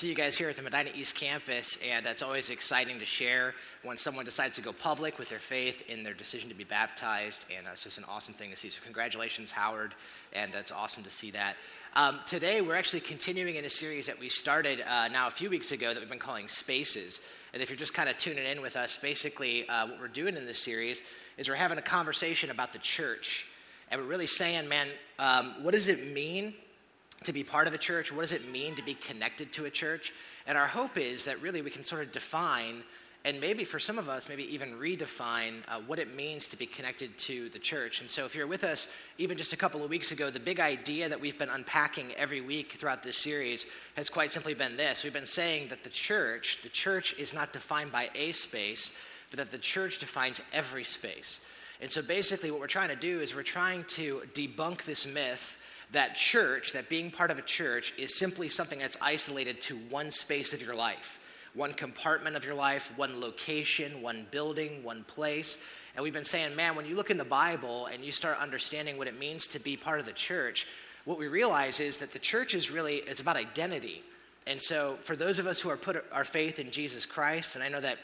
see you guys here at the Medina East Campus, and it's always exciting to share when someone decides to go public with their faith in their decision to be baptized, and that's just an awesome thing to see. So, congratulations, Howard, and that's awesome to see that. Um, today, we're actually continuing in a series that we started uh, now a few weeks ago that we've been calling Spaces. And if you're just kind of tuning in with us, basically, uh, what we're doing in this series is we're having a conversation about the church. And we're really saying, man, um, what does it mean to be part of a church? What does it mean to be connected to a church? And our hope is that really we can sort of define and maybe for some of us, maybe even redefine uh, what it means to be connected to the church. And so, if you're with us even just a couple of weeks ago, the big idea that we've been unpacking every week throughout this series has quite simply been this we've been saying that the church, the church is not defined by a space, but that the church defines every space. And so, basically, what we're trying to do is we're trying to debunk this myth that church, that being part of a church, is simply something that's isolated to one space of your life, one compartment of your life, one location, one building, one place. And we've been saying, man, when you look in the Bible and you start understanding what it means to be part of the church, what we realize is that the church is really it's about identity. And so for those of us who are put our faith in Jesus Christ, and I know that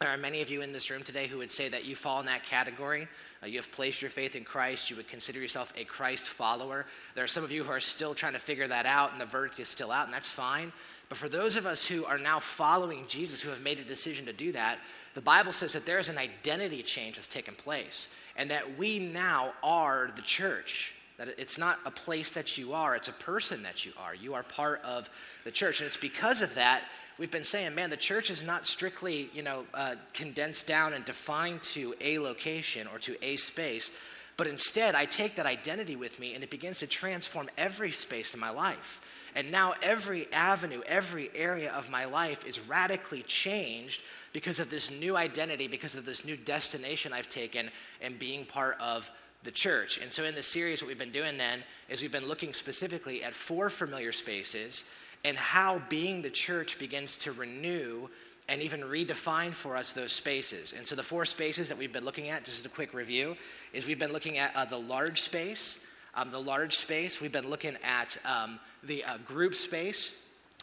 there are many of you in this room today who would say that you fall in that category. Uh, you have placed your faith in Christ. You would consider yourself a Christ follower. There are some of you who are still trying to figure that out, and the verdict is still out, and that's fine. But for those of us who are now following Jesus, who have made a decision to do that, the Bible says that there is an identity change that's taken place, and that we now are the church. That it's not a place that you are, it's a person that you are. You are part of the church. And it's because of that we've been saying, man, the church is not strictly, you know, uh, condensed down and defined to a location or to a space, but instead I take that identity with me and it begins to transform every space in my life. And now every avenue, every area of my life is radically changed because of this new identity, because of this new destination I've taken and being part of the church. And so in this series, what we've been doing then is we've been looking specifically at four familiar spaces and how being the church begins to renew and even redefine for us those spaces. And so, the four spaces that we've been looking at, just as a quick review, is we've been looking at uh, the large space. Um, the large space, we've been looking at um, the uh, group space,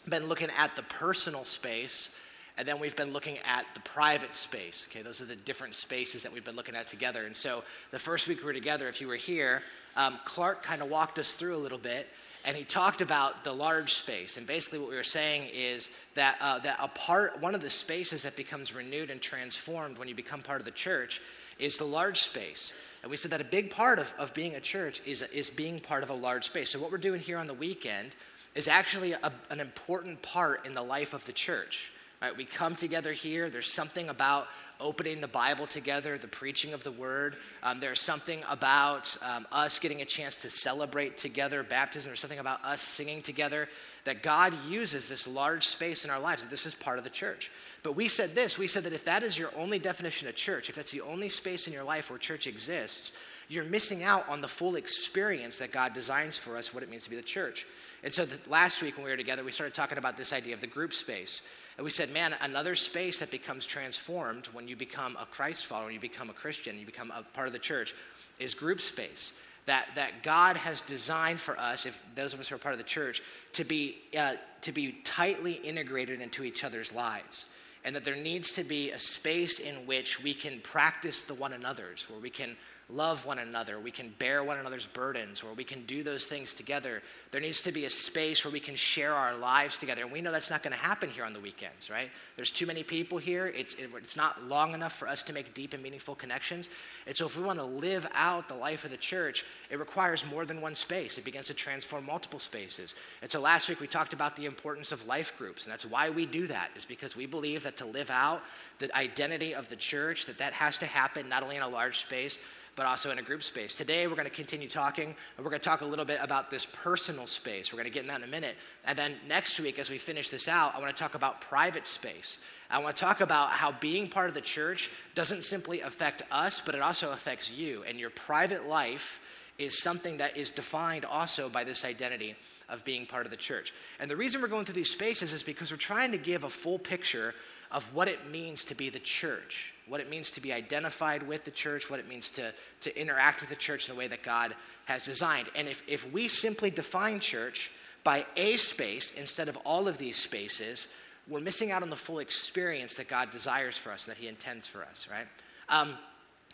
been looking at the personal space, and then we've been looking at the private space. Okay, those are the different spaces that we've been looking at together. And so, the first week we were together, if you were here, um, Clark kind of walked us through a little bit and he talked about the large space. And basically, what we were saying is that, uh, that a part, one of the spaces that becomes renewed and transformed when you become part of the church is the large space. And we said that a big part of, of being a church is, is being part of a large space. So, what we're doing here on the weekend is actually a, an important part in the life of the church. Right? We come together here. There's something about opening the Bible together, the preaching of the word. Um, there's something about um, us getting a chance to celebrate together baptism. There's something about us singing together that God uses this large space in our lives, that this is part of the church. But we said this we said that if that is your only definition of church, if that's the only space in your life where church exists, you're missing out on the full experience that God designs for us, what it means to be the church. And so the, last week when we were together, we started talking about this idea of the group space. And we said, man, another space that becomes transformed when you become a Christ follower, when you become a Christian, you become a part of the church, is group space. That, that God has designed for us, if those of us who are part of the church, to be, uh, to be tightly integrated into each other's lives. And that there needs to be a space in which we can practice the one another's, where we can love one another, we can bear one another's burdens, where we can do those things together. There needs to be a space where we can share our lives together. And we know that's not going to happen here on the weekends, right? There's too many people here. It's, it, it's not long enough for us to make deep and meaningful connections. And so, if we want to live out the life of the church, it requires more than one space. It begins to transform multiple spaces. And so, last week we talked about the importance of life groups. And that's why we do that, is because we believe that to live out the identity of the church, that that has to happen not only in a large space, but also in a group space. Today, we're going to continue talking, and we're going to talk a little bit about this personal space. We're going to get in that in a minute. And then next week, as we finish this out, I want to talk about private space. I want to talk about how being part of the church doesn't simply affect us, but it also affects you. And your private life is something that is defined also by this identity of being part of the church. And the reason we're going through these spaces is because we're trying to give a full picture of what it means to be the church, what it means to be identified with the church, what it means to, to interact with the church in the way that God has designed. And if, if we simply define church by a space instead of all of these spaces, we're missing out on the full experience that God desires for us and that He intends for us, right? Um,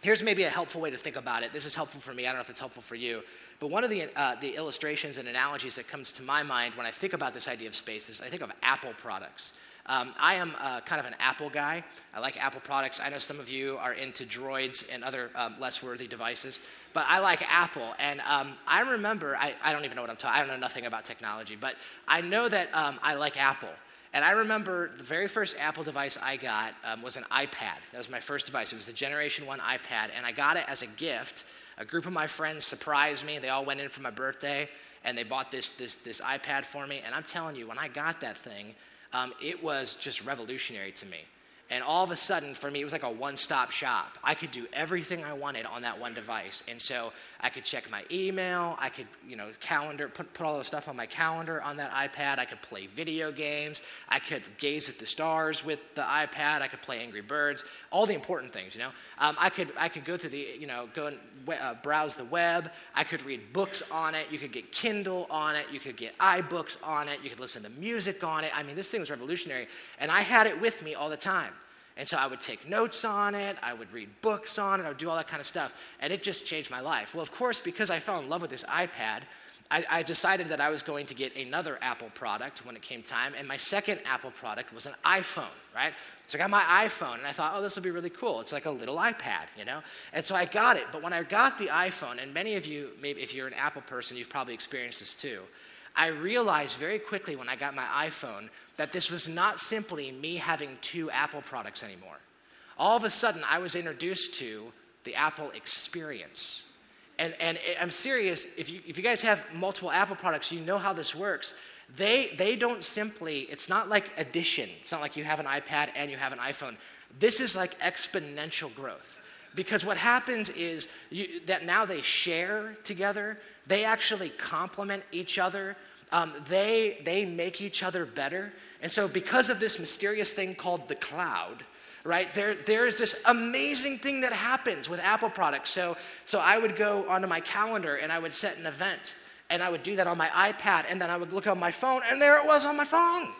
here's maybe a helpful way to think about it. This is helpful for me. I don't know if it's helpful for you. But one of the, uh, the illustrations and analogies that comes to my mind when I think about this idea of spaces, I think of Apple products. Um, I am uh, kind of an Apple guy. I like Apple products. I know some of you are into droids and other um, less worthy devices, but I like Apple. And um, I remember, I, I, don't even know what I'm talking I don't know nothing about technology, but I know that um, I like Apple. And I remember the very first Apple device I got um, was an iPad. That was my first device. It was the Generation 1 iPad, and I got it as a gift. A group of my friends surprised me. They all went in for my birthday, and they bought this, this, this iPad for me. And I'm telling you, when I got that thing, um, it was just revolutionary to me. And all of a sudden, for me, it was like a one stop shop. I could do everything I wanted on that one device. And so I could check my email, I could, you know, calendar, put, put all the stuff on my calendar on that iPad. I could play video games. I could gaze at the stars with the iPad. I could play Angry Birds, all the important things, you know. Um, I, could, I could go through the, you know, go and uh, browse the web. I could read books on it. You could get Kindle on it. You could get iBooks on it. You could listen to music on it. I mean, this thing was revolutionary. And I had it with me all the time. And so I would take notes on it, I would read books on it, I would do all that kind of stuff. And it just changed my life. Well, of course, because I fell in love with this iPad, I, I, decided that I was going to get another Apple product when it came time. And my second Apple product was an iPhone, right? So I got my iPhone and I thought, oh, this will be really cool. It's like a little iPad, you know? And so I got it. But when I got the iPhone, and many of you, maybe if you're an Apple person, you've probably experienced this too. I realized very quickly when I got my iPhone that this was not simply me having two Apple products anymore. All of a sudden, I was introduced to the Apple experience. And, and I'm serious, if you, if you guys have multiple Apple products, you know how this works. They, they don't simply, it's not like addition. It's not like you have an iPad and you have an iPhone. This is like exponential growth. Because what happens is you, that now they share together, they actually complement each other, um, they, they make each other better. And so, because of this mysterious thing called the cloud, right, there, there is this amazing thing that happens with Apple products. So, so, I would go onto my calendar and I would set an event, and I would do that on my iPad, and then I would look on my phone, and there it was on my phone.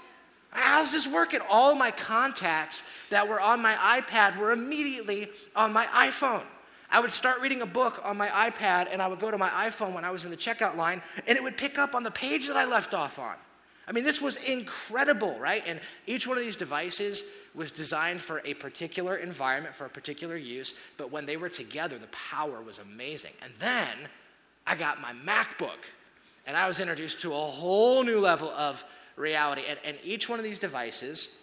How's this working? All my contacts that were on my iPad were immediately on my iPhone. I would start reading a book on my iPad and I would go to my iPhone when I was in the checkout line and it would pick up on the page that I left off on. I mean, this was incredible, right? And each one of these devices was designed for a particular environment, for a particular use, but when they were together, the power was amazing. And then I got my MacBook and I was introduced to a whole new level of reality. And, and each one of these devices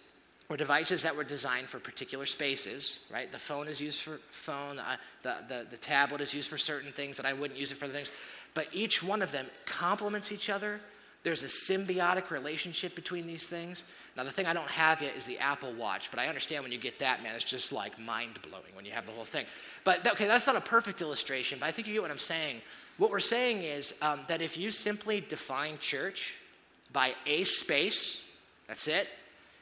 or devices that were designed for particular spaces, right? The phone is used for phone, uh, the, the, the tablet is used for certain things that I wouldn't use it for things. But each one of them complements each other. There's a symbiotic relationship between these things. Now, the thing I don't have yet is the Apple Watch, but I understand when you get that, man, it's just like mind blowing when you have the whole thing. But, okay, that's not a perfect illustration, but I think you get what I'm saying. What we're saying is um, that if you simply define church by a space, that's it,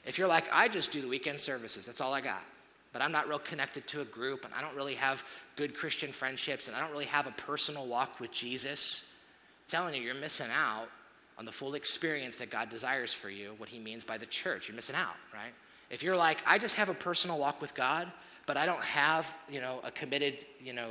if you're like, I just do the weekend services, that's all I got, but I'm not real connected to a group, and I don't really have good Christian friendships, and I don't really have a personal walk with Jesus, I'm telling you, you're missing out on the full experience that God desires for you, what He means by the church. You're missing out, right? If you're like, I just have a personal walk with God, but I don't have, you know, a committed, you know,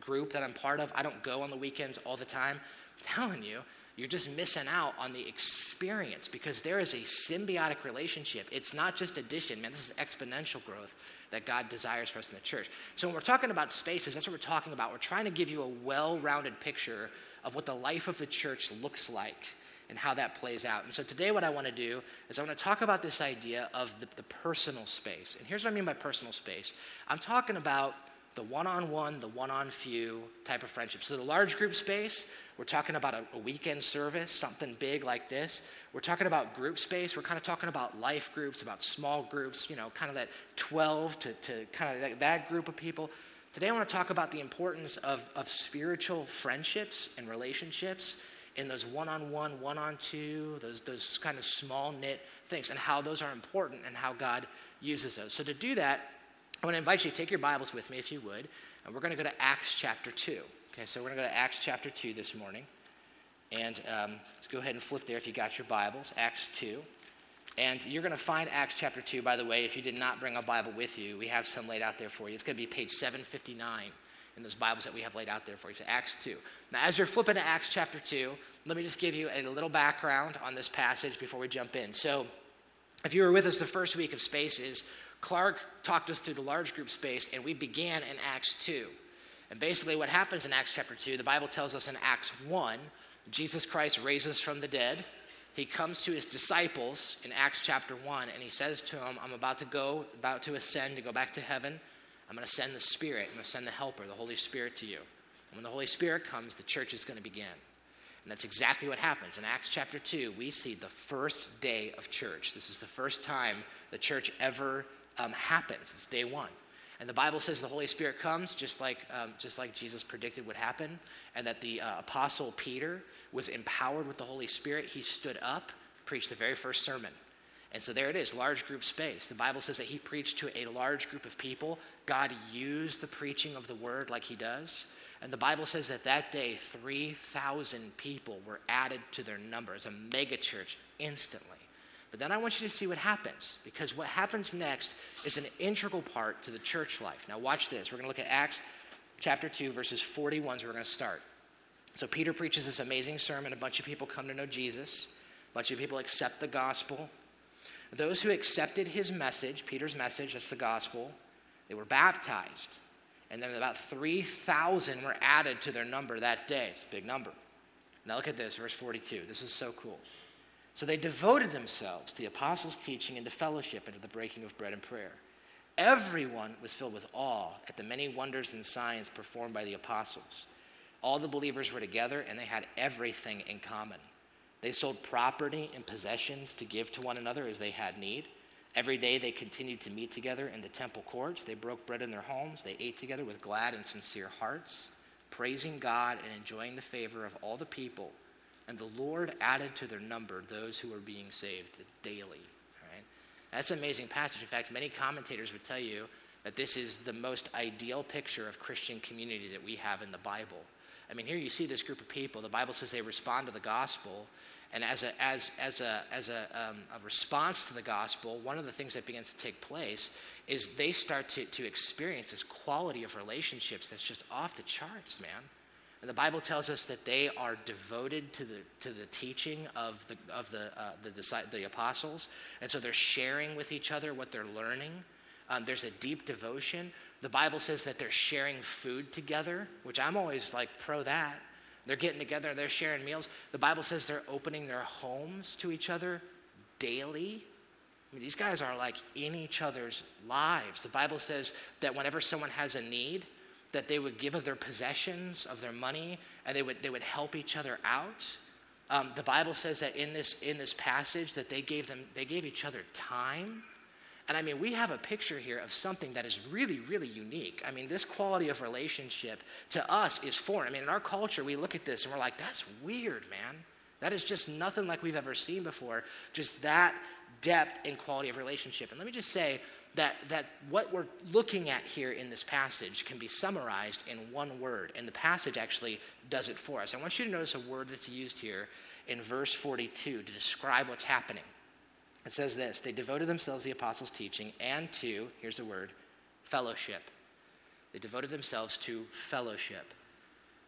group that I'm part of, I don't go on the weekends all the time, I'm telling you, you're just missing out on the experience because there is a symbiotic relationship. It's not just addition, man, this is exponential growth that God desires for us in the church. So when we're talking about spaces, that's what we're talking about. We're trying to give you a well rounded picture of what the life of the church looks like and how that plays out. And so today, what I want to do is I want to talk about this idea of the, the personal space. And here's what I mean by personal space I'm talking about the one on one, the one on few type of friendship. So, the large group space, we're talking about a, a, weekend service, something big like this. We're talking about group space. We're kind of talking about life groups, about small groups, you know, kind of that 12 to, to kind of that, that group of people. Today, I want to talk about the importance of, of spiritual friendships and relationships in those one on one, one on two, those, those kind of small knit things, and how those are important and how God uses those. So, to do that, I want to invite you to take your Bibles with me, if you would, and we're going to go to Acts chapter 2. Okay, so we're going to go to Acts chapter 2 this morning. And um, let's go ahead and flip there if you got your Bibles, Acts 2. And you're going to find Acts chapter 2, by the way, if you did not bring a Bible with you. We have some laid out there for you. It's going to be page 759 in those Bibles that we have laid out there for you. So, Acts 2. Now, as you're flipping to Acts chapter 2, let me just give you a little background on this passage before we jump in. So, if you were with us the first week of Spaces, Clark talked us through the large group space, and we began in Acts 2. And basically, what happens in Acts chapter 2, the Bible tells us in Acts 1, Jesus Christ raises from the dead. He comes to his disciples in Acts chapter 1, and he says to them, I'm about to go, about to ascend to go back to heaven. I'm going to send the Spirit. I'm going to send the Helper, the Holy Spirit, to you. And when the Holy Spirit comes, the church is going to begin. And that's exactly what happens. In Acts chapter 2, we see the first day of church. This is the first time the church ever um, happens. It's day one. And the Bible says the Holy Spirit comes just like, um, just like Jesus predicted would happen, and that the uh, Apostle Peter was empowered with the Holy Spirit. He stood up, preached the very first sermon. And so there it is, large group space. The Bible says that he preached to a large group of people. God used the preaching of the word like he does. And the Bible says that that day, 3,000 people were added to their numbers, a megachurch instantly. But then I want you to see what happens, because what happens next is an integral part to the church life. Now, watch this. We're going to look at Acts chapter 2, verses 41, so we're going to start. So, Peter preaches this amazing sermon. A bunch of people come to know Jesus, a bunch of people accept the gospel. Those who accepted his message, Peter's message, that's the gospel, they were baptized. And then about 3,000 were added to their number that day. It's a big number. Now look at this, verse 42. This is so cool. So they devoted themselves to the apostles' teaching and to fellowship and to the breaking of bread and prayer. Everyone was filled with awe at the many wonders and signs performed by the apostles. All the believers were together and they had everything in common. They sold property and possessions to give to one another as they had need. Every day they continued to meet together in the temple courts. They broke bread in their homes. They ate together with glad and sincere hearts, praising God and enjoying the favor of all the people. And the Lord added to their number those who were being saved daily. Right? That's an amazing passage. In fact, many commentators would tell you that this is the most ideal picture of Christian community that we have in the Bible. I mean, here you see this group of people. The Bible says they respond to the gospel, and as a, as, as a, as a, um, a response to the gospel, one of the things that begins to take place is they start to, to experience this quality of relationships that's just off the charts, man. And the Bible tells us that they are devoted to the, to the teaching of, the, of the, uh, the, the apostles. And so they're sharing with each other what they're learning. Um, there's a deep devotion. The Bible says that they're sharing food together, which I'm always like pro that. They're getting together, they're sharing meals. The Bible says they're opening their homes to each other daily. I mean, these guys are like in each other's lives. The Bible says that whenever someone has a need, that they would give of their possessions, of their money, and they would, they would help each other out. Um, the Bible says that in this, in this passage that they gave, them, they gave each other time. And I mean, we have a picture here of something that is really, really unique. I mean, this quality of relationship to us is foreign. I mean, in our culture, we look at this and we're like, that's weird, man. That is just nothing like we've ever seen before. Just that depth and quality of relationship. And let me just say that, that what we're looking at here in this passage can be summarized in one word. And the passage actually does it for us. I want you to notice a word that's used here in verse 42 to describe what's happening. It says this they devoted themselves to the apostles' teaching and to, here's the word, fellowship. They devoted themselves to fellowship.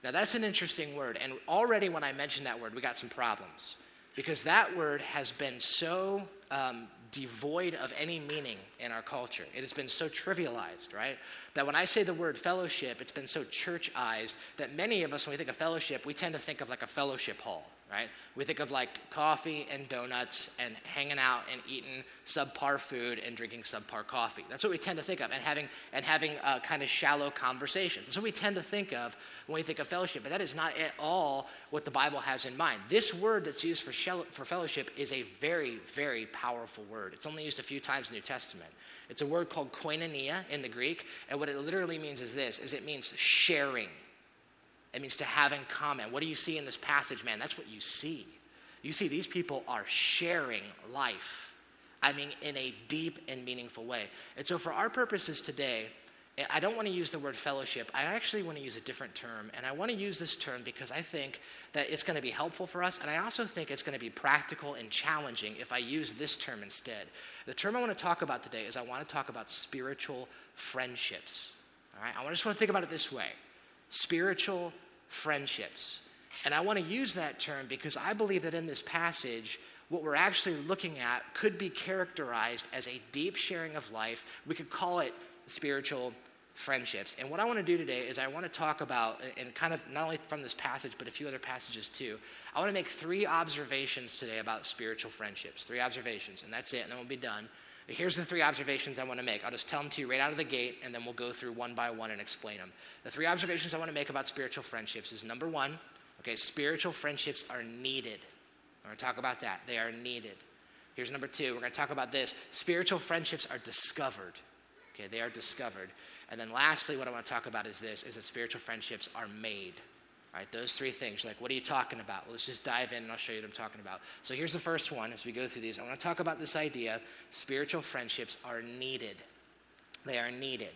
Now, that's an interesting word. And already when I mentioned that word, we got some problems because that word has been so um, devoid of any meaning in our culture. It has been so trivialized, right? That when I say the word fellowship, it's been so churchized that many of us, when we think of fellowship, we tend to think of like a fellowship hall, right? We think of like coffee and donuts and hanging out and eating subpar food and drinking subpar coffee. That's what we tend to think of, and having and having uh, kind of shallow conversations. That's what we tend to think of when we think of fellowship. But that is not at all what the Bible has in mind. This word that's used for shell, for fellowship is a very very powerful word. It's only used a few times in the New Testament. It's a word called koinonia in the Greek, and what it literally means is this: is it means sharing it means to have in common. What do you see in this passage, man? That's what you see. You see, these people are sharing life. I mean, in a deep and meaningful way. And so, for our purposes today, I don't want to use the word fellowship. I actually want to use a different term. And I want to use this term because I think that it's going to be helpful for us. And I also think it's going to be practical and challenging if I use this term instead. The term I want to talk about today is I want to talk about spiritual friendships. All right? I just want to think about it this way spiritual friendships. And I want to use that term because I believe that in this passage, what we're actually looking at could be characterized as a deep sharing of life. We could call it spiritual friendships. And what I want to do today is I want to talk about, and kind of not only from this passage, but a few other passages too. I want to make three observations today about spiritual friendships. Three observations, and that's it, and then we'll be done. Here's the three observations I want to make. I'll just tell them to you right out of the gate, and then we'll go through one by one and explain them. The three observations I want to make about spiritual friendships is number one, okay, spiritual friendships are needed. We're going to talk about that. They are needed. Here's number two. We're going to talk about this. Spiritual friendships are discovered. Okay, they are discovered. And then lastly, what I want to talk about is this, is that spiritual friendships are made. Right, those three things. Like, what are you talking about? Well, let's just dive in and I'll show you what I'm talking about. So here's the first one as we go through these. I want to talk about this idea spiritual friendships are needed. They are needed.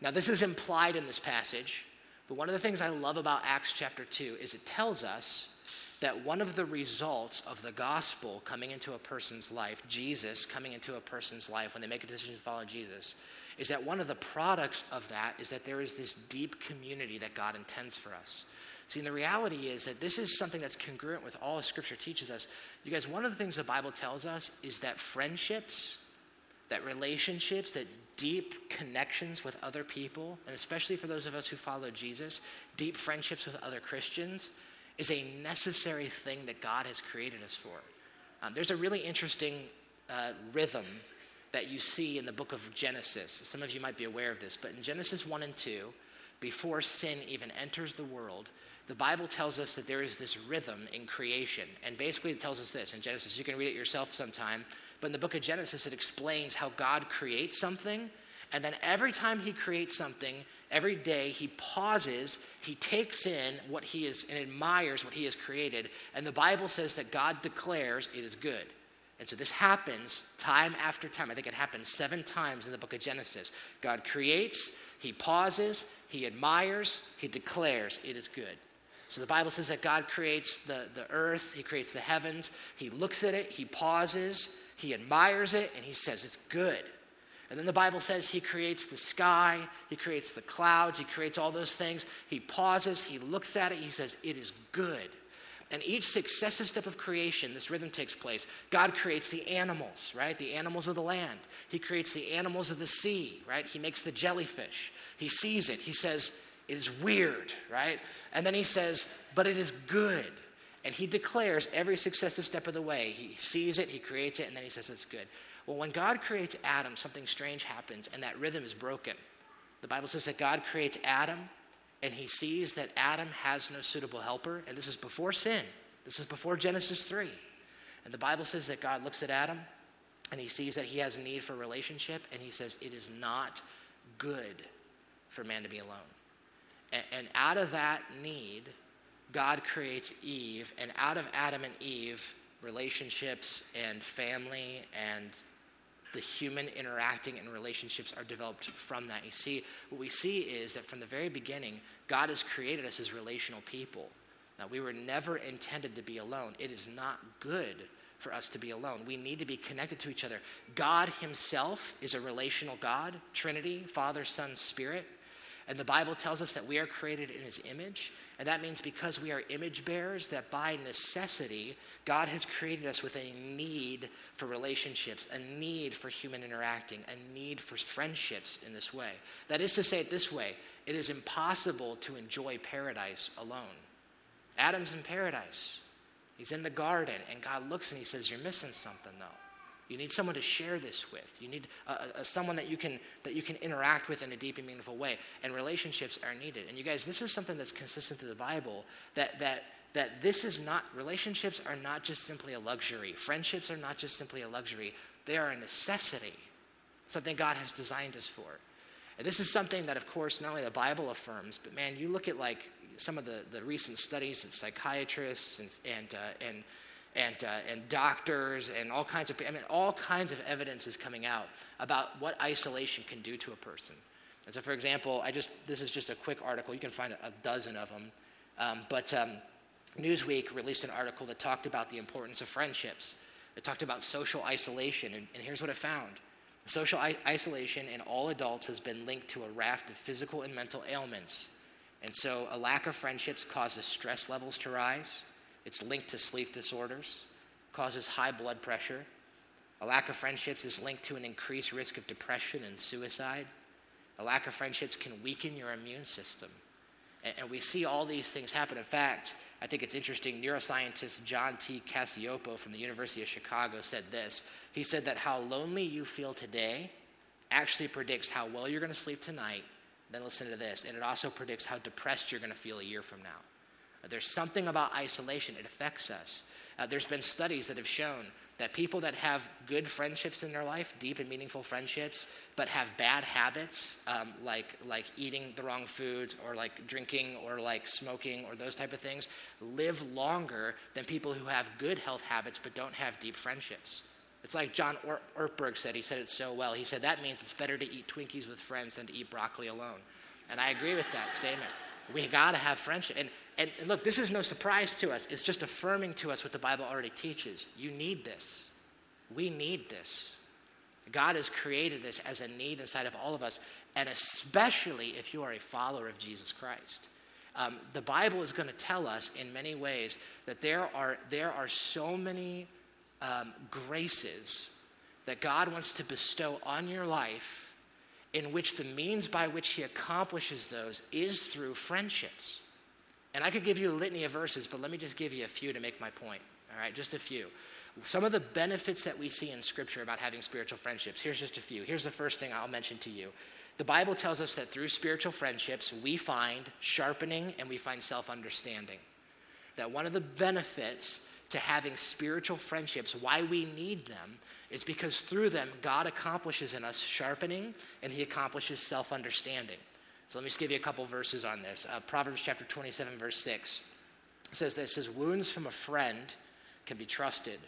Now, this is implied in this passage, but one of the things I love about Acts chapter 2 is it tells us that one of the results of the gospel coming into a person's life, Jesus coming into a person's life when they make a decision to follow Jesus, is that one of the products of that is that there is this deep community that God intends for us. See, and the reality is that this is something that's congruent with all Scripture teaches us. You guys, one of the things the Bible tells us is that friendships, that relationships, that deep connections with other people, and especially for those of us who follow Jesus, deep friendships with other Christians, is a necessary thing that God has created us for. Um, there's a really interesting uh, rhythm that you see in the book of Genesis. Some of you might be aware of this, but in Genesis 1 and 2, before sin even enters the world, the Bible tells us that there is this rhythm in creation. And basically, it tells us this in Genesis. You can read it yourself sometime. But in the book of Genesis, it explains how God creates something. And then every time he creates something, every day he pauses, he takes in what he is and admires what he has created. And the Bible says that God declares it is good. And so this happens time after time. I think it happens seven times in the book of Genesis. God creates, he pauses, he admires, he declares it is good. So the Bible says that God creates the, the earth, he creates the heavens, he looks at it, he pauses, he admires it, and he says it's good. And then the Bible says he creates the sky, he creates the clouds, he creates all those things. He pauses, he looks at it, he says, It is good. And each successive step of creation, this rhythm takes place. God creates the animals, right? The animals of the land. He creates the animals of the sea, right? He makes the jellyfish. He sees it. He says, it is weird, right? And then he says, but it is good. And he declares every successive step of the way. He sees it, he creates it, and then he says it's good. Well, when God creates Adam, something strange happens, and that rhythm is broken. The Bible says that God creates Adam, and he sees that Adam has no suitable helper, and this is before sin. This is before Genesis 3. And the Bible says that God looks at Adam and he sees that he has a need for relationship, and he says, It is not good for man to be alone. And, and out of that need, God creates Eve, and out of Adam and Eve, relationships and family and the human interacting and relationships are developed from that. You see, what we see is that from the very beginning, God has created us as relational people. Now, we were never intended to be alone. It is not good for us to be alone. We need to be connected to each other. God Himself is a relational God, Trinity, Father, Son, Spirit. And the Bible tells us that we are created in His image. And that means because we are image bearers, that by necessity, God has created us with a need for relationships, a need for human interacting, a need for friendships in this way. That is to say it this way it is impossible to enjoy paradise alone. Adam's in paradise, he's in the garden, and God looks and he says, You're missing something, though. You need someone to share this with. You need uh, uh, someone that you, can, that you can interact with in a deep and meaningful way. And relationships are needed. And you guys, this is something that's consistent to the Bible that, that, that this is not, relationships are not just simply a luxury. Friendships are not just simply a luxury, they are a necessity, something God has designed us for. And this is something that, of course, not only the Bible affirms, but man, you look at like some of the, the recent studies that psychiatrists and, and, uh, and and, uh, and doctors and all kinds of, I mean, all kinds of evidence is coming out about what isolation can do to a person. And so, for example, I just this is just a quick article. You can find a dozen of them. Um, but um, Newsweek released an article that talked about the importance of friendships. It talked about social isolation, and, and here's what it found. Social I- isolation in all adults has been linked to a raft of physical and mental ailments. And so, a lack of friendships causes stress levels to rise. It's linked to sleep disorders, causes high blood pressure. A lack of friendships is linked to an increased risk of depression and suicide. A lack of friendships can weaken your immune system. And, and we see all these things happen. In fact, I think it's interesting. Neuroscientist John T. Cacioppo from the University of Chicago said this. He said that how lonely you feel today actually predicts how well you're going to sleep tonight. Then listen to this. And it also predicts how depressed you're going to feel a year from now. There's something about isolation, it affects us. Uh, there's been studies that have shown that people that have good friendships in their life, deep and meaningful friendships, but have bad habits, um, like, like eating the wrong foods or like drinking or like smoking or those type of things, live longer than people who have good health habits but don't have deep friendships. It's like John Ortberg said, he said it so well. He said, that means it's better to eat Twinkies with friends than to eat broccoli alone. And I agree with that statement. We got to have friendship. And and, and look, this is no surprise to us. It's just affirming to us what the Bible already teaches. You need this. We need this. God has created this as a need inside of all of us, and especially if you are a follower of Jesus Christ. Um, the Bible is going to tell us in many ways that there are, there are so many um, graces that God wants to bestow on your life, in which the means by which He accomplishes those is through friendships. And I could give you a litany of verses, but let me just give you a few to make my point. All right, just a few. Some of the benefits that we see in Scripture about having spiritual friendships. Here's just a few. Here's the first thing I'll mention to you. The Bible tells us that through spiritual friendships, we find sharpening and we find self understanding. That one of the benefits to having spiritual friendships, why we need them, is because through them, God accomplishes in us sharpening and He accomplishes self understanding. So let me just give you a couple verses on this. Uh, Proverbs chapter 27, verse 6 says this says, Wounds from a friend can be trusted,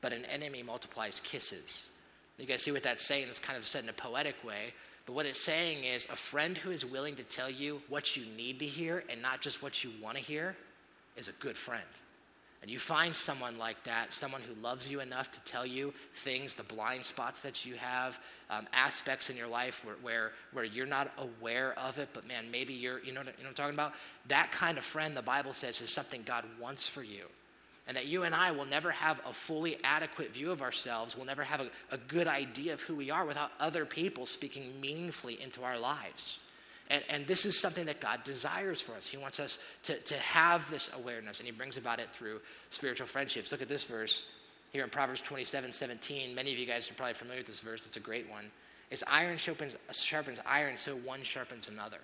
but an enemy multiplies kisses. You guys see what that's saying? It's kind of said in a poetic way. But what it's saying is a friend who is willing to tell you what you need to hear and not just what you want to hear is a good friend and you find someone like that, someone who loves you enough to tell you things, the blind spots that you have, um, aspects in your life where, where, where you're not aware of it, but man, maybe you're, you know, what, you know what I'm talking about? That kind of friend, the Bible says, is something God wants for you. And that you and I will never have a fully adequate view of ourselves, we'll never have a, a good idea of who we are without other people speaking meaningfully into our lives. And, and this is something that God desires for us. He wants us to, to have this awareness, and He brings about it through spiritual friendships. Look at this verse here in Proverbs 27 17. Many of you guys are probably familiar with this verse, it's a great one. It's iron sharpens, sharpens iron, so one sharpens another.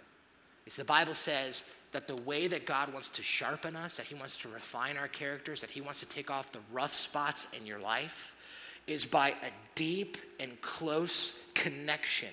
It's the Bible says that the way that God wants to sharpen us, that He wants to refine our characters, that He wants to take off the rough spots in your life, is by a deep and close connection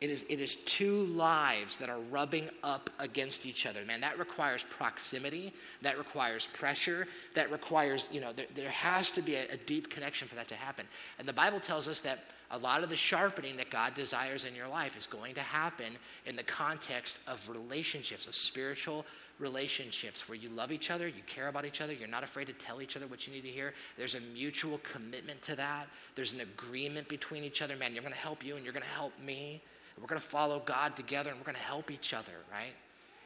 it is, it is two lives that are rubbing up against each other. Man, that requires proximity. That requires pressure. That requires, you know, there, there has to be a, a deep connection for that to happen. And the Bible tells us that a lot of the sharpening that God desires in your life is going to happen in the context of relationships, of spiritual relationships where you love each other, you care about each other, you're not afraid to tell each other what you need to hear. There's a mutual commitment to that. There's an agreement between each other. Man, you're going to help you and you're going to help me. We're going to follow God together and we're going to help each other, right?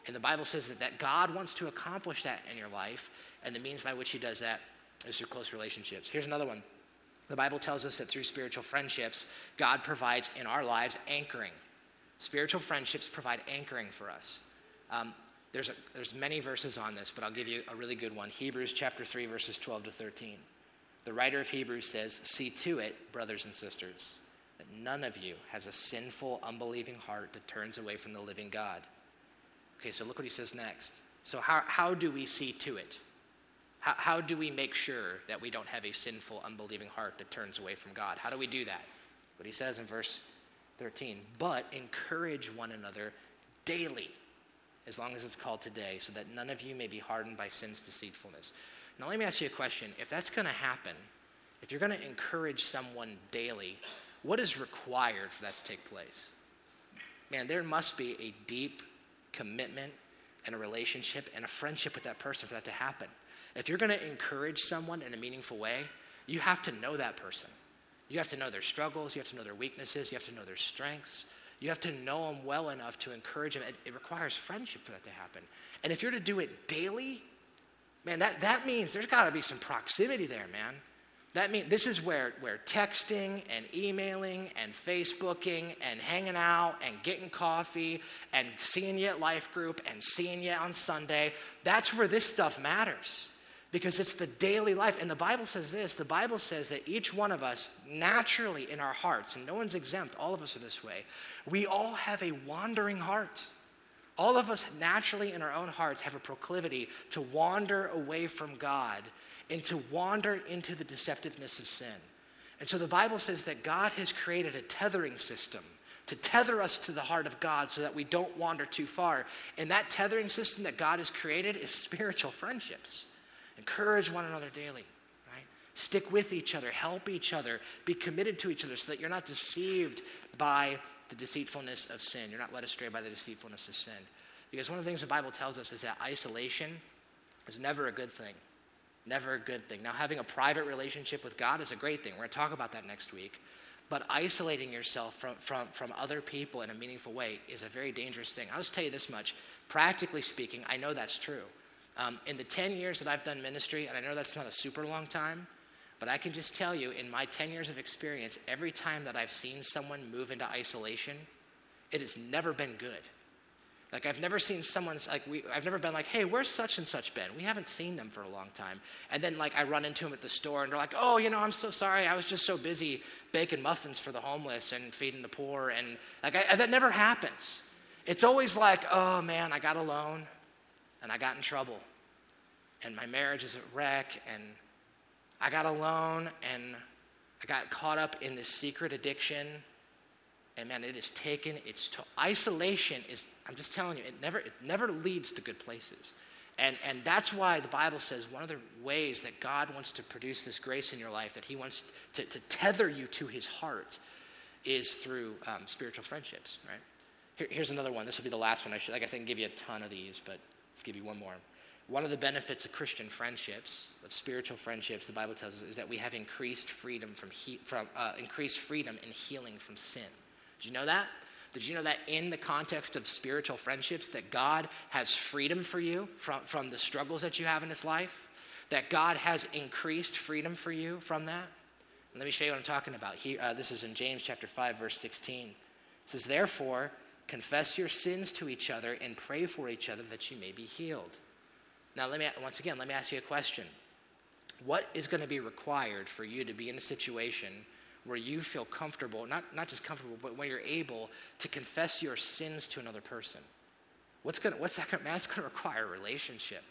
And the Bible says that, that God wants to accomplish that in your life, and the means by which He does that is through close relationships. Here's another one. The Bible tells us that through spiritual friendships, God provides in our lives anchoring. Spiritual friendships provide anchoring for us. Um, there's, a, there's many verses on this, but I'll give you a really good one. Hebrews chapter 3, verses 12 to 13. The writer of Hebrews says, See to it, brothers and sisters that none of you has a sinful, unbelieving heart that turns away from the living God. Okay, so look what he says next. So, how, how do we see to it? How, how do we make sure that we don't have a sinful, unbelieving heart that turns away from God? How do we do that? What he says in verse 13, but encourage one another daily, as long as it's called today, so that none of you may be hardened by sin's deceitfulness. Now, let me ask you a question. If that's going to happen, if you're going to encourage someone daily, what is required for that to take place? man, there must be a deep commitment and a relationship and a friendship with that person for that to happen. If you're going to encourage someone in a meaningful way, you have to know that person. You have to know their struggles, you have to know their weaknesses, you have to know their strengths. You have to know them well enough to encourage them. It, it requires friendship for that to happen. And if you're to do it daily, man, that, that means there's got to be some proximity there, man. That means this is where, where texting and emailing and Facebooking and hanging out and getting coffee and seeing you at life group and seeing you on Sunday, that's where this stuff matters because it's the daily life. And the Bible says this the Bible says that each one of us, naturally in our hearts, and no one's exempt, all of us are this way, we all have a wandering heart. All of us naturally in our own hearts have a proclivity to wander away from God and to wander into the deceptiveness of sin. And so the Bible says that God has created a tethering system to tether us to the heart of God so that we don't wander too far. And that tethering system that God has created is spiritual friendships. Encourage one another daily, right? Stick with each other, help each other, be committed to each other so that you're not deceived by the deceitfulness of sin. You're not led astray by the deceitfulness of sin. Because one of the things the Bible tells us is that isolation is never a good thing. Never a good thing. Now, having a private relationship with God is a great thing. We're going to talk about that next week. But isolating yourself from, from, from other people in a meaningful way is a very dangerous thing. I'll just tell you this much. Practically speaking, I know that's true. Um, in the 10 years that I've done ministry, and I know that's not a super long time, but I can just tell you in my 10 years of experience, every time that I've seen someone move into isolation, it has never been good. Like I've never seen someone's like we I've never been like, hey, where's such and such been? We haven't seen them for a long time. And then like I run into them at the store and they're like, oh, you know, I'm so sorry. I was just so busy baking muffins for the homeless and feeding the poor. And like I, that never happens. It's always like, oh man, I got a loan and I got in trouble. And my marriage is a wreck and I got a loan and I got caught up in this secret addiction and man, it is taken its isolation is. I'm just telling you, it never it never leads to good places, and and that's why the Bible says one of the ways that God wants to produce this grace in your life, that He wants to, to tether you to His heart, is through um, spiritual friendships. Right. Here, here's another one. This will be the last one. I should. I guess I can give you a ton of these, but let's give you one more. One of the benefits of Christian friendships, of spiritual friendships, the Bible tells us, is that we have increased freedom from, he, from uh, increased freedom and healing from sin. Did you know that? Did you know that in the context of spiritual friendships, that God has freedom for you from, from the struggles that you have in this life? That God has increased freedom for you from that? And let me show you what I'm talking about. Here, uh, this is in James chapter 5, verse 16. It says, Therefore, confess your sins to each other and pray for each other that you may be healed. Now, let me, once again, let me ask you a question. What is going to be required for you to be in a situation where you feel comfortable, not, not just comfortable, but when you're able to confess your sins to another person. What's, gonna, what's that gonna, that's gonna require a relationship.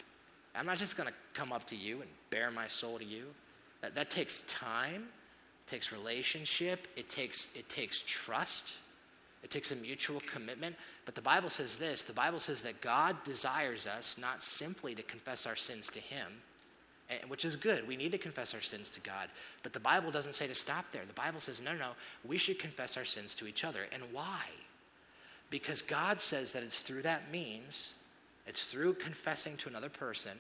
I'm not just gonna come up to you and bare my soul to you. That, that takes time, it takes relationship, it takes, it takes trust, it takes a mutual commitment. But the Bible says this the Bible says that God desires us not simply to confess our sins to Him, which is good. We need to confess our sins to God. But the Bible doesn't say to stop there. The Bible says, no, no, no, we should confess our sins to each other. And why? Because God says that it's through that means, it's through confessing to another person,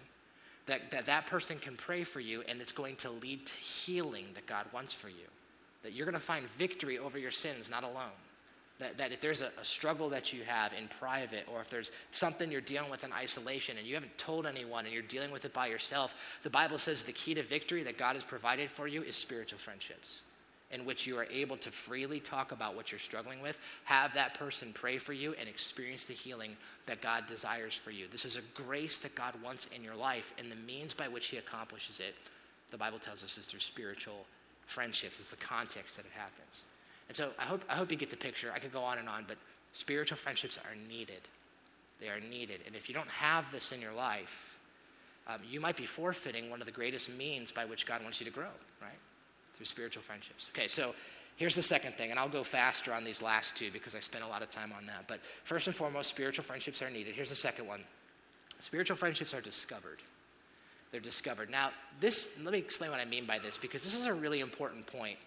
that that, that person can pray for you and it's going to lead to healing that God wants for you. That you're going to find victory over your sins, not alone. That, that if there's a, a, struggle that you have in private, or if there's something you're dealing with in isolation and you haven't told anyone and you're dealing with it by yourself, the Bible says the key to victory that God has provided for you is spiritual friendships, in which you are able to freely talk about what you're struggling with, have that person pray for you, and experience the healing that God desires for you. This is a grace that God wants in your life, and the means by which He accomplishes it, the Bible tells us, is through spiritual friendships. It's the context that it happens. And so I hope, I hope you get the picture. I could go on and on, but spiritual friendships are needed. They are needed. And if you don't have this in your life, um, you might be forfeiting one of the greatest means by which God wants you to grow, right? Through spiritual friendships. Okay, so here's the second thing, and I'll go faster on these last two because I spent a lot of time on that. But first and foremost, spiritual friendships are needed. Here's the second one spiritual friendships are discovered. They're discovered. Now, this, let me explain what I mean by this because this is a really important point.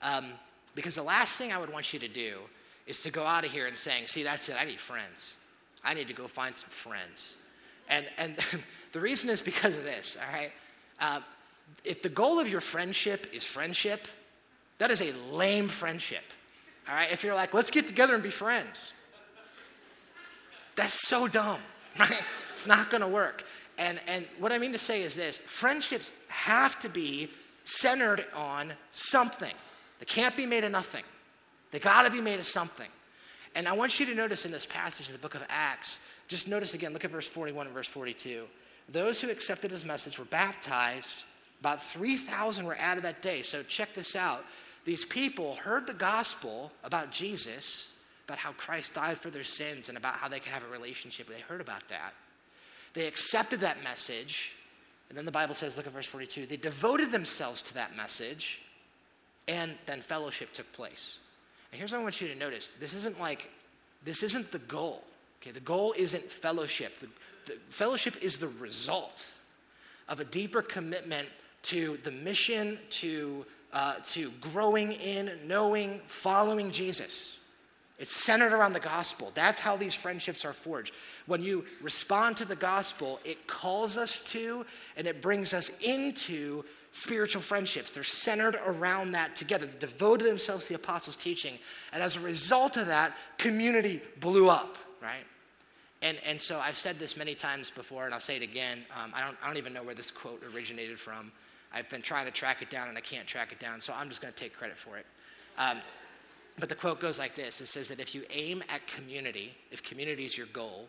Um, because the last thing I would want you to do is to go out of here and saying, see, that's it, I need friends. I need to go find some friends. And, and the reason is because of this, all right? Uh, if the goal of your friendship is friendship, that is a lame friendship, all right? If you're like, let's get together and be friends, that's so dumb, right? It's not gonna work. And, and what I mean to say is this friendships have to be centered on something. They can't be made of nothing. They got to be made of something. And I want you to notice in this passage in the book of Acts, just notice again, look at verse 41 and verse 42. Those who accepted his message were baptized. About 3,000 were added that day. So check this out. These people heard the gospel about Jesus, about how Christ died for their sins, and about how they could have a relationship. They heard about that. They accepted that message. And then the Bible says, look at verse 42, they devoted themselves to that message, and then fellowship took place. And here's what I want you to notice this isn't like, this isn't the goal. Okay, the goal isn't fellowship. The, the fellowship is the result of a deeper commitment to the mission, to, uh, to growing in, knowing, following Jesus. It's centered around the gospel. That's how these friendships are forged. When you respond to the gospel, it calls us to and it brings us into spiritual friendships. They're centered around that together. They devoted themselves to the apostles' teaching. And as a result of that, community blew up, right? And, and so I've said this many times before, and I'll say it again. Um, I, don't, I don't even know where this quote originated from. I've been trying to track it down, and I can't track it down, so I'm just going to take credit for it. Um, but the quote goes like this it says that if you aim at community, if community is your goal,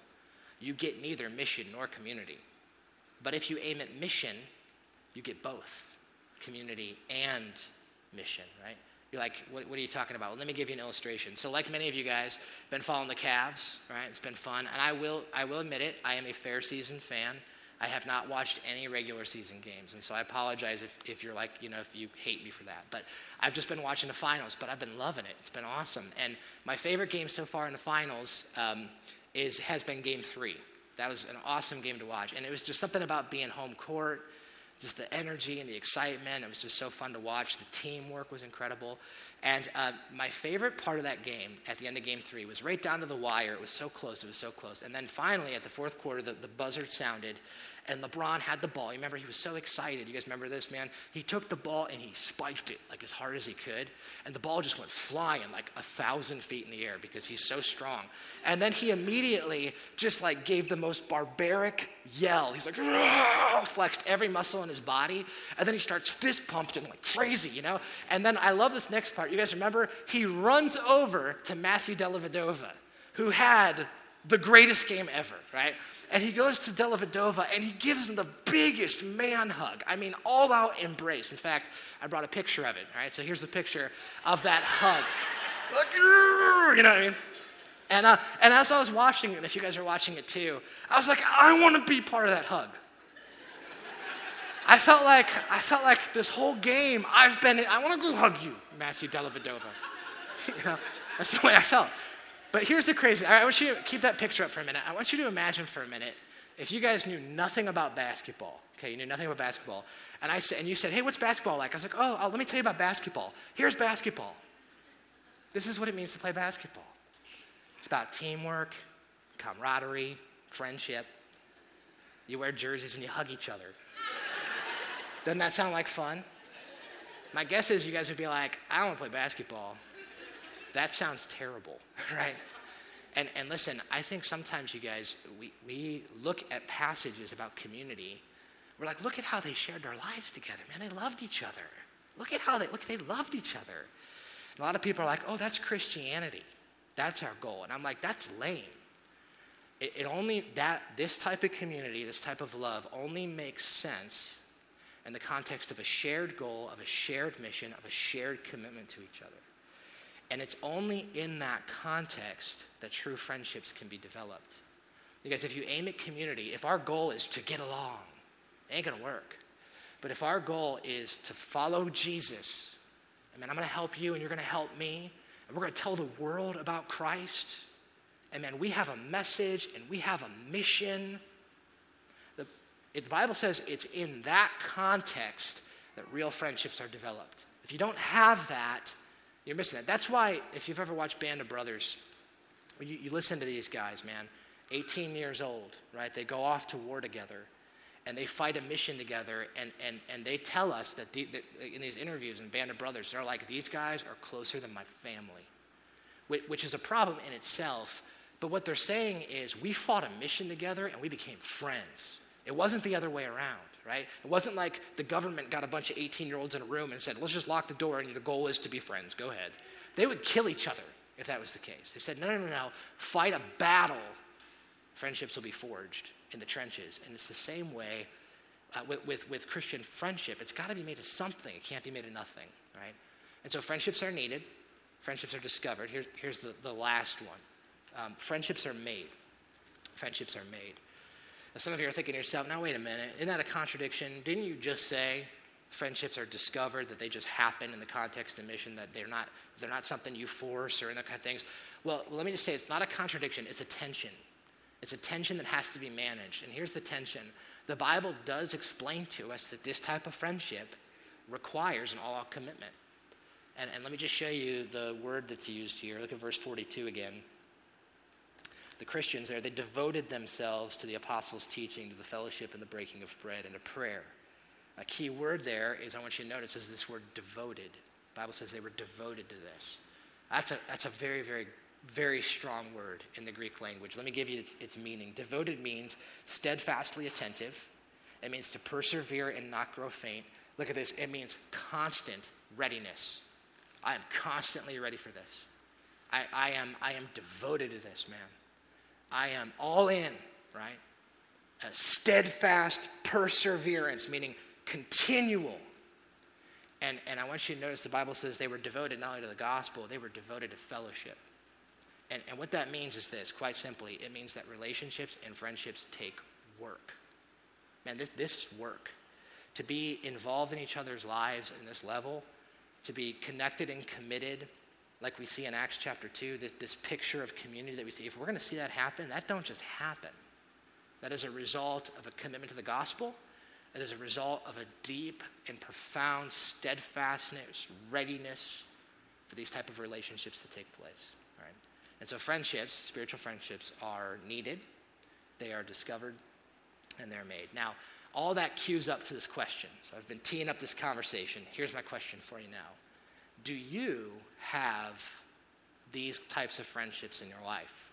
you get neither mission nor community. But if you aim at mission, you get both community and mission, right? You're like, what, what, are you talking about? Well, let me give you an illustration. So, like many of you guys, been following the Cavs, right? It's been fun, and I will, I will admit it. I am a fair season fan. I have not watched any regular season games, and so I apologize if, if you're like, you know, if you hate me for that. But I've just been watching the finals, but I've been loving it. It's been awesome. And my favorite game so far in the finals um, is has been Game Three. That was an awesome game to watch, and it was just something about being home court just the energy and the excitement. It was just so fun to watch. The teamwork was incredible. And uh, my favorite part of that game at the end of game three was right down to the wire. It was so close. It was so close. And then finally, at the fourth quarter, the, the buzzer sounded, and LeBron had the ball. You remember, he was so excited. You guys remember this, man? He took the ball and he spiked it like as hard as he could, and the ball just went flying like a thousand feet in the air because he's so strong. And then he immediately just like gave the most barbaric yell. He's like, flexed every muscle in his body, and then he starts fist pumping like crazy, you know? And then I love this next part. You guys remember? He runs over to Matthew Dellavedova, who had the greatest game ever, right? And he goes to Dellavedova and he gives him the biggest man hug. I mean, all out embrace. In fact, I brought a picture of it, all right? So here's the picture of that hug. You know what I mean? And, uh, and as I was watching it, if you guys are watching it too, I was like, I want to be part of that hug. I felt like I felt like this whole game I've been. I want to go hug you, Matthew Dellavedova. you know, that's the way I felt. But here's the crazy. I want you to keep that picture up for a minute. I want you to imagine for a minute if you guys knew nothing about basketball. Okay, you knew nothing about basketball, and I said, and you said, "Hey, what's basketball like?" I was like, "Oh, oh let me tell you about basketball. Here's basketball. This is what it means to play basketball. It's about teamwork, camaraderie, friendship. You wear jerseys and you hug each other. Doesn't that sound like fun? My guess is you guys would be like, I don't want to play basketball. That sounds terrible, right? And, and listen, I think sometimes you guys, we, we look at passages about community. We're like, look at how they shared their lives together. Man, they loved each other. Look at how they, look, they loved each other. And a lot of people are like, oh, that's Christianity. That's our goal. And I'm like, that's lame. It, it only, that, this type of community, this type of love only makes sense in the context of a shared goal, of a shared mission, of a shared commitment to each other. And it's only in that context that true friendships can be developed. Because if you aim at community, if our goal is to get along, it ain't gonna work. But if our goal is to follow Jesus, I mean, I'm gonna help you and you're gonna help me, and we're gonna tell the world about Christ, and man, we have a message and we have a mission it, the Bible says it's in that context that real friendships are developed. If you don't have that, You're missing that. That's why, if you've ever watched Band of Brothers, you, you listen to these guys, man, 18 years old, right? They go off to war together and they fight a mission together. And, and, and they tell us that, the, that in these interviews in Band of Brothers, they're like, these guys are closer than my family, which, which is a problem in itself. But what they're saying is, we fought a mission together and we became friends. It wasn't the other way around, right? It wasn't like the government got a bunch of 18 year olds in a room and said, let's just lock the door and the goal is to be friends. Go ahead. They would kill each other if that was the case. They said, no, no, no, no. Fight a battle. Friendships will be forged in the trenches. And it's the same way uh, with, with, with Christian friendship. It's got to be made of something, it can't be made of nothing, right? And so friendships are needed, friendships are discovered. Here, here's the, the last one um, friendships are made. Friendships are made. Now, some of you are thinking to yourself, now wait a minute, isn't that a contradiction? Didn't you just say friendships are discovered, that they just happen in the context of mission, that they're not, they're not something you force or in that kind of things? Well, let me just say it's not a contradiction, it's a tension. It's a tension that has to be managed. And here's the tension the Bible does explain to us that this type of friendship requires an all out commitment. And, and let me just show you the word that's used here. Look at verse 42 again. The Christians there, they devoted themselves to the apostles' teaching, to the fellowship and the breaking of bread, and to prayer. A key word there is I want you to notice is this word devoted. The Bible says they were devoted to this. That's a, that's a very, very very strong word in the Greek language. Let me give you its, its, meaning. Devoted means steadfastly attentive, it means to persevere and not grow faint. Look at this it means constant readiness. I am constantly ready for this. I, I, am, I am devoted to this, man. I am all in, right? A steadfast perseverance, meaning continual. And, and I want you to notice the Bible says they were devoted not only to the gospel, they were devoted to fellowship. And, and what that means is this quite simply, it means that relationships and friendships take work. Man, this, this is work. To be involved in each other's lives in this level, to be connected and committed, like we see in Acts chapter 2, this, this picture of community that we see. If we're going to see that happen, that don't just happen. That is a result of a commitment to the gospel. That is a result of a deep and profound steadfastness, readiness for these type of relationships to take place. And so, friendships, spiritual friendships, are needed, they are discovered, and they're made. Now, all that cues up to this question. So, I've been teeing up this conversation. Here's my question for you now Do you have these types of friendships in your life?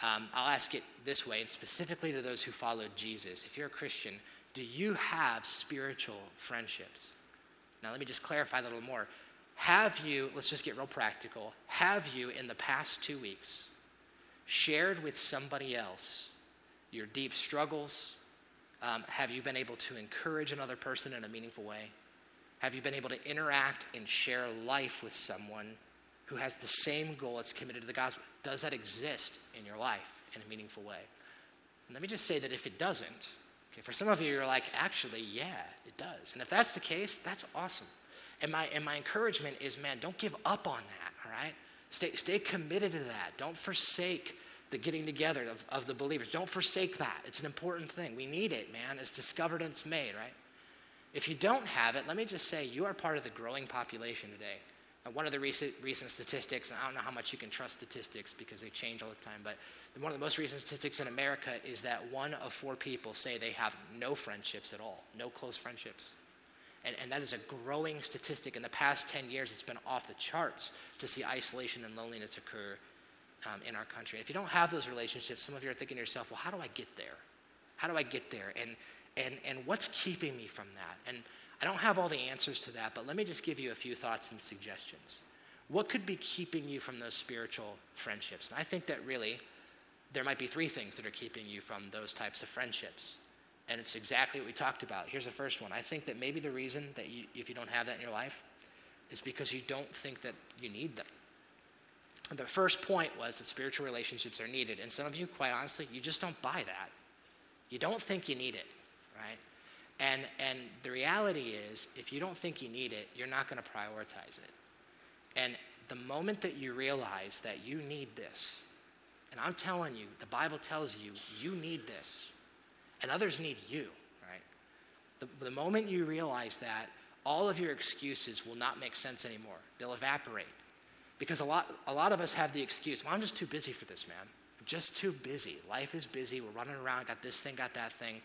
Um, I'll ask it this way, and specifically to those who followed Jesus. If you're a Christian, do you have spiritual friendships? Now, let me just clarify a little more. Have you, let's just get real practical, have you in the past two weeks shared with somebody else your deep struggles? Um, have you been able to encourage another person in a meaningful way? Have you been able to interact and share life with someone who has the same goal that's committed to the gospel? Does that exist in your life in a meaningful way? And let me just say that if it doesn't, okay, for some of you, you're like, actually, yeah, it does. And if that's the case, that's awesome. And my, and my encouragement is, man, don't give up on that, all right? Stay, stay committed to that. Don't forsake the getting together of, of the believers. Don't forsake that. It's an important thing. We need it, man. It's discovered and it's made, right? If you don't have it, let me just say you are part of the growing population today. Now, one of the recent, recent statistics, and I don't know how much you can trust statistics because they change all the time, but one of the most recent statistics in America is that one of four people say they have no friendships at all, no close friendships. And, and that is a growing statistic. In the past 10 years, it's been off the charts to see isolation and loneliness occur um, in our country. And if you don't have those relationships, some of you are thinking to yourself, well, how do I get there? How do I get there? And, and, and what's keeping me from that? And I don't have all the answers to that, but let me just give you a few thoughts and suggestions. What could be keeping you from those spiritual friendships? And I think that really there might be three things that are keeping you from those types of friendships. And it's exactly what we talked about. Here's the first one. I think that maybe the reason that you, if you don't have that in your life is because you don't think that you need them. The first point was that spiritual relationships are needed. And some of you, quite honestly, you just don't buy that. You don't think you need it, right? And, and the reality is, if you don't think you need it, you're not going to prioritize it. And the moment that you realize that you need this, and I'm telling you, the Bible tells you, you need this and others need you, right? The, the moment you realize that, all of your excuses will not make sense anymore. They'll evaporate. Because a lot, a lot of us have the excuse, well, I'm just too busy for this, man. I'm just too busy. Life is busy. We're running around, got this thing, got that thing.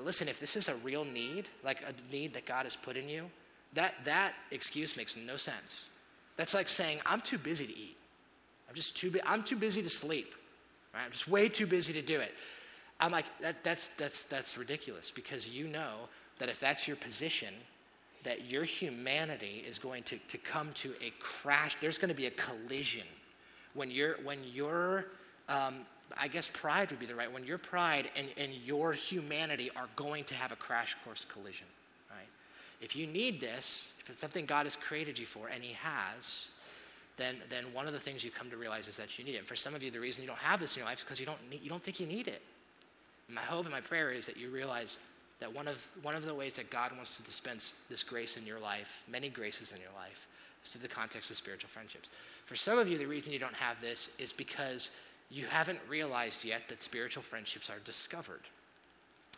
But listen, if this is a real need, like a need that God has put in you, that, that excuse makes no sense. That's like saying, I'm too busy to eat. I'm just too, I'm too busy to sleep. Right? I'm just way too busy to do it. I'm like, that, that's, that's, that's ridiculous because you know that if that's your position, that your humanity is going to, to come to a crash. There's going to be a collision when your when your um, I guess pride would be the right one. your pride and, and your humanity are going to have a crash course collision, right? If you need this, if it's something God has created you for, and He has, then then one of the things you come to realize is that you need it. And for some of you, the reason you don't have this in your life is because you don't need, you don't think you need it. my hope and my prayer is that you realize that one of, one of the ways that God wants to dispense this grace in your life, many graces in your life, is through the context of spiritual friendships. For some of you, the reason you don't have this is because you haven't realized yet that spiritual friendships are discovered.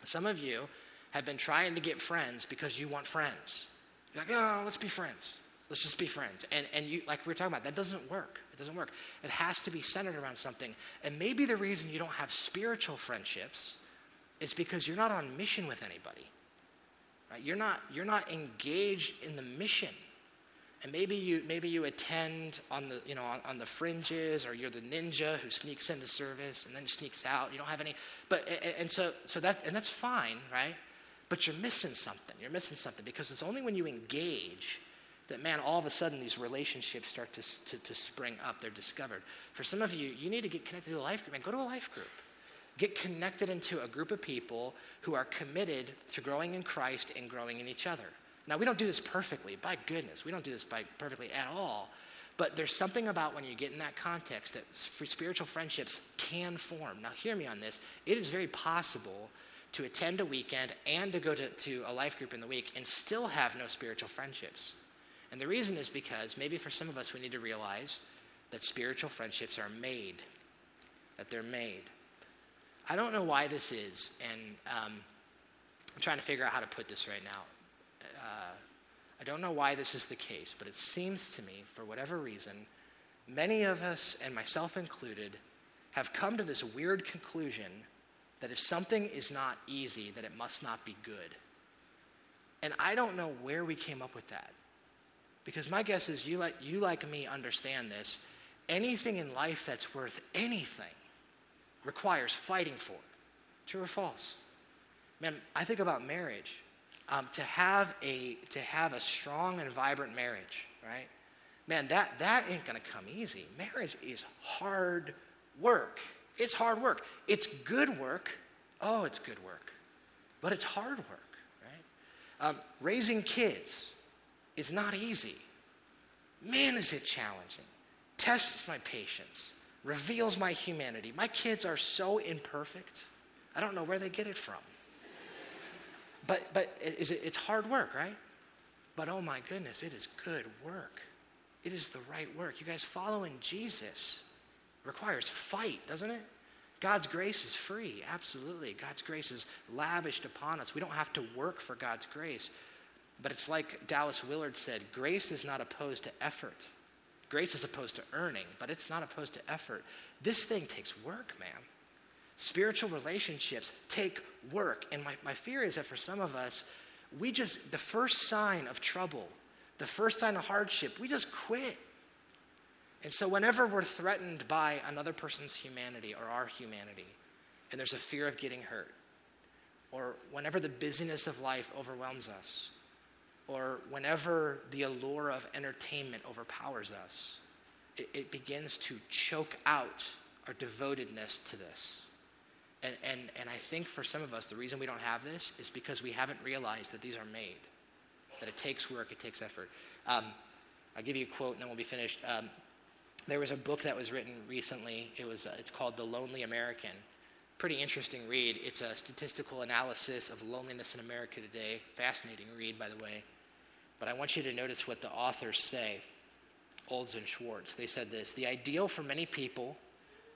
Some of you have been trying to get friends because you want friends. You're like, oh, let's be friends. Let's just be friends. And, and you, like we were talking about, that doesn't work. It doesn't work. It has to be centered around something. And maybe the reason you don't have spiritual friendships is because you're not on mission with anybody. Right? You're, not, you're not engaged in the mission. And maybe you, maybe you attend on the, you know, on, on, the fringes, or you're the ninja who sneaks into service and then sneaks out. You don't have any, but, and so, so that, and that's fine, right? But you're missing something. You're missing something because it's only when you engage that, man, all of a sudden these relationships start to, to, to spring up. They're discovered. For some of you, you need to get connected to a life group. Man, go to a life group. Get connected into a group of people who are committed to growing in Christ and growing in each other. Now, we don't do this perfectly, by goodness. We don't do this by perfectly at all. But there's something about when you get in that context that spiritual friendships can form. Now, hear me on this. It is very possible to attend a weekend and to go to, to a life group in the week and still have no spiritual friendships. And the reason is because maybe for some of us, we need to realize that spiritual friendships are made, that they're made. I don't know why this is, and um, I'm trying to figure out how to put this right now. Uh, I don't know why this is the case, but it seems to me, for whatever reason, many of us, and myself included, have come to this weird conclusion that if something is not easy, that it must not be good. And I don't know where we came up with that. Because my guess is you like, you like me understand this. Anything in life that's worth anything requires fighting for. True or false? Man, I think about marriage. Um, to have a to have a strong and vibrant marriage, right? Man, that that ain't gonna come easy. Marriage is hard work. It's hard work. It's good work. Oh, it's good work, but it's hard work, right? Um, raising kids is not easy. Man, is it challenging. Tests my patience reveals my humanity. My kids are so imperfect. I don't know where they get it from. But, but it, it's hard work, right? But oh my goodness, it is good work. It is the right work. You guys, following Jesus requires fight, doesn't it? God's grace is free, absolutely. God's grace is lavished upon us. We don't have to work for God's grace. But it's like Dallas Willard said grace is not opposed to effort. Grace is opposed to earning, but it's not opposed to effort. This thing takes work, man. Spiritual relationships take work. And my, my fear is that for some of us, we just, the first sign of trouble, the first sign of hardship, we just quit. And so, whenever we're threatened by another person's humanity or our humanity, and there's a fear of getting hurt, or whenever the busyness of life overwhelms us, or whenever the allure of entertainment overpowers us, it, it begins to choke out our devotedness to this. And, and, and I think for some of us, the reason we don't have this is because we haven't realized that these are made, that it takes work, it takes effort. Um, I'll give you a quote and then we'll be finished. Um, there was a book that was written recently. It was, uh, it's called The Lonely American pretty interesting read. It's a statistical analysis of loneliness in America today. Fascinating read, by the way. But I want you to notice what the authors say, Olds and Schwartz. They said this The ideal for many people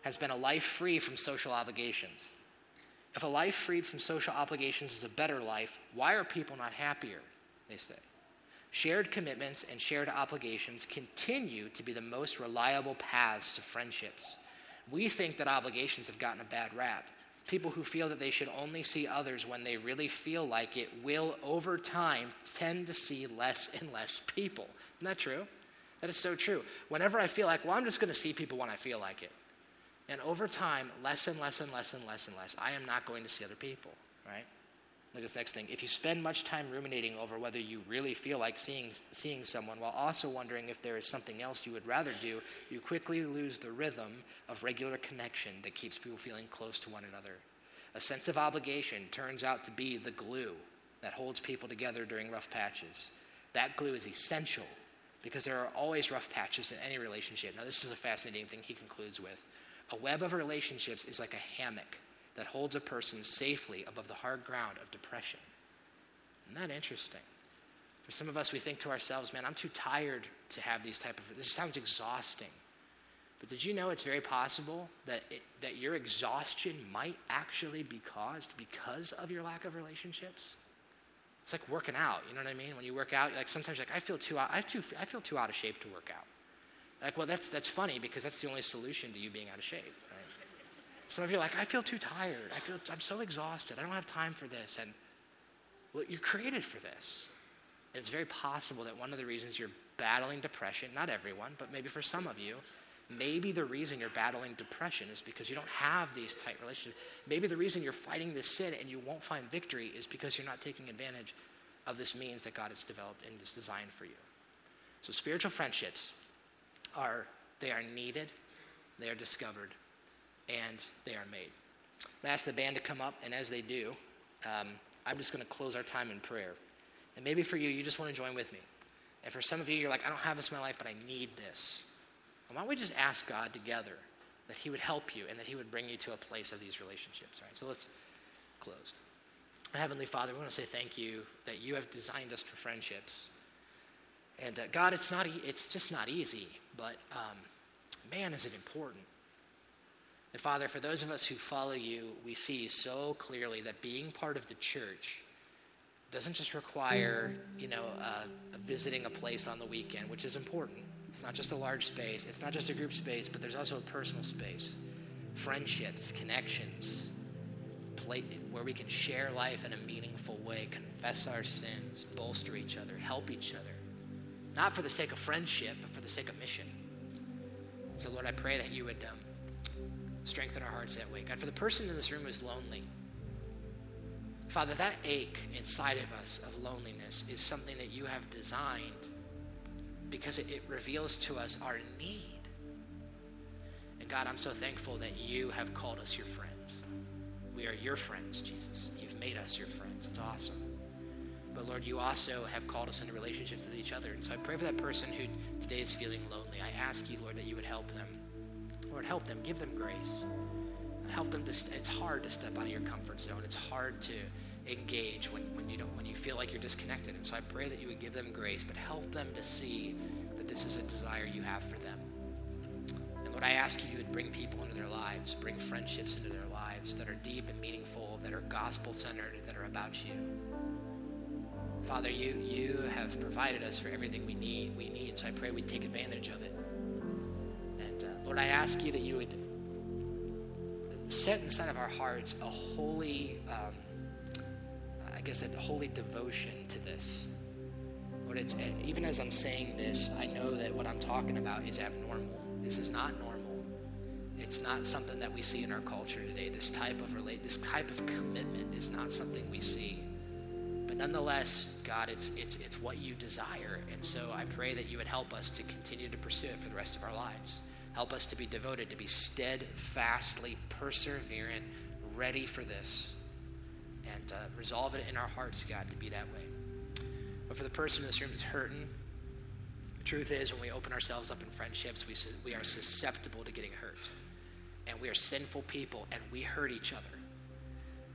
has been a life free from social obligations. If a life freed from social obligations is a better life, why are people not happier? They say. Shared commitments and shared obligations continue to be the most reliable paths to friendships. We think that obligations have gotten a bad rap. People who feel that they should only see others when they really feel like it will, over time, tend to see less and less people. Isn't that true? That is so true. Whenever I feel like, well, I'm just going to see people when I feel like it. And over time, less and less and less and less and less, I am not going to see other people, right? Look at this next thing. If you spend much time ruminating over whether you really feel like seeing, seeing someone while also wondering if there is something else you would rather do, you quickly lose the rhythm of regular connection that keeps people feeling close to one another. A sense of obligation turns out to be the glue that holds people together during rough patches. That glue is essential because there are always rough patches in any relationship. Now, this is a fascinating thing he concludes with. A web of relationships is like a hammock that holds a person safely above the hard ground of depression. Isn't that interesting? For some of us, we think to ourselves, man, I'm too tired to have these type of, this sounds exhausting. But did you know it's very possible that, it, that your exhaustion might actually be caused because of your lack of relationships? It's like working out, you know what I mean? When you work out, like sometimes like I feel too I too I feel too out of shape to work out. Like, well, that's that's funny because that's the only solution to you being out of shape. right? Some of you are like, I feel too tired. I feel, I'm so exhausted. I don't have time for this. And well, you're created for this. And it's very possible that one of the reasons you're battling depression, not everyone, but maybe for some of you, maybe the reason you're battling depression is because you don't have these tight relationships. Maybe the reason you're fighting this sin and you won't find victory is because you're not taking advantage of this means that God has developed and is designed for you. So spiritual friendships are they are needed, they are discovered, and they are made. I ask the band to come up, and as they do, um, I'm just going to close our time in prayer. And maybe for you, you just want to join with me. And for some of you, you're like, I don't have this in my life, but I need this. Why don't we just ask God together that He would help you and that He would bring you to a place of these relationships? Right, so let's close. Heavenly Father, we want to say thank you that you have designed us for friendships. And uh, God, it's not e- it's just not easy, but um, man, is it important. And Father, for those of us who follow you, we see so clearly that being part of the church doesn't just require, you know, uh, visiting a place on the weekend, which is important. It's not just a large space, it's not just a group space, but there's also a personal space. Friendships, connections, play, where we can share life in a meaningful way, confess our sins, bolster each other, help each other. Not for the sake of friendship, but for the sake of mission. So, Lord, I pray that you would um, strengthen our hearts that way. God, for the person in this room who's lonely, Father, that ache inside of us of loneliness is something that you have designed because it, it reveals to us our need. And God, I'm so thankful that you have called us your friends. We are your friends, Jesus. You've made us your friends. It's awesome. But Lord, you also have called us into relationships with each other. And so I pray for that person who today is feeling lonely. I ask you, Lord, that you would help them. Lord, help them. Give them grace. Help them to. St- it's hard to step out of your comfort zone. It's hard to engage when, when you don't when you feel like you're disconnected. And so I pray that you would give them grace, but help them to see that this is a desire you have for them. And Lord, I ask you, you would bring people into their lives, bring friendships into their lives that are deep and meaningful, that are gospel centered, that are about you. Father, you you have provided us for everything we need. We need. So I pray we take advantage of it. And uh, Lord, I ask you that you would set inside of our hearts a holy. Um, I guess, a holy devotion to this. Lord, it's, even as I'm saying this, I know that what I'm talking about is abnormal. This is not normal. It's not something that we see in our culture today. This type of relate, this type of commitment is not something we see. But nonetheless, God, it's it's it's what you desire, and so I pray that you would help us to continue to pursue it for the rest of our lives. Help us to be devoted, to be steadfastly perseverant, ready for this and uh, resolve it in our hearts, God, to be that way. But for the person in this room who's hurting, the truth is, when we open ourselves up in friendships, we, we are susceptible to getting hurt. And we are sinful people, and we hurt each other.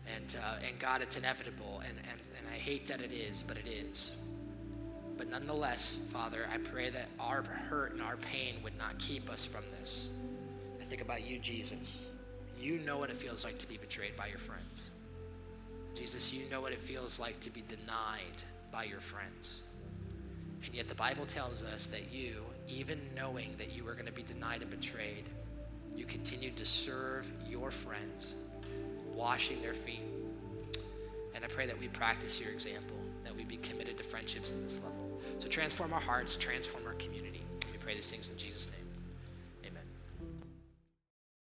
And, uh, and God, it's inevitable, and, and, and I hate that it is, but it is. But nonetheless, Father, I pray that our hurt and our pain would not keep us from this. I think about you, Jesus. You know what it feels like to be betrayed by your friends. Jesus, you know what it feels like to be denied by your friends. And yet the Bible tells us that you, even knowing that you were going to be denied and betrayed, you continued to serve your friends, washing their feet. And I pray that we practice your example, that we be committed to friendships in this level. So transform our hearts, transform our community. We pray these things in Jesus' name.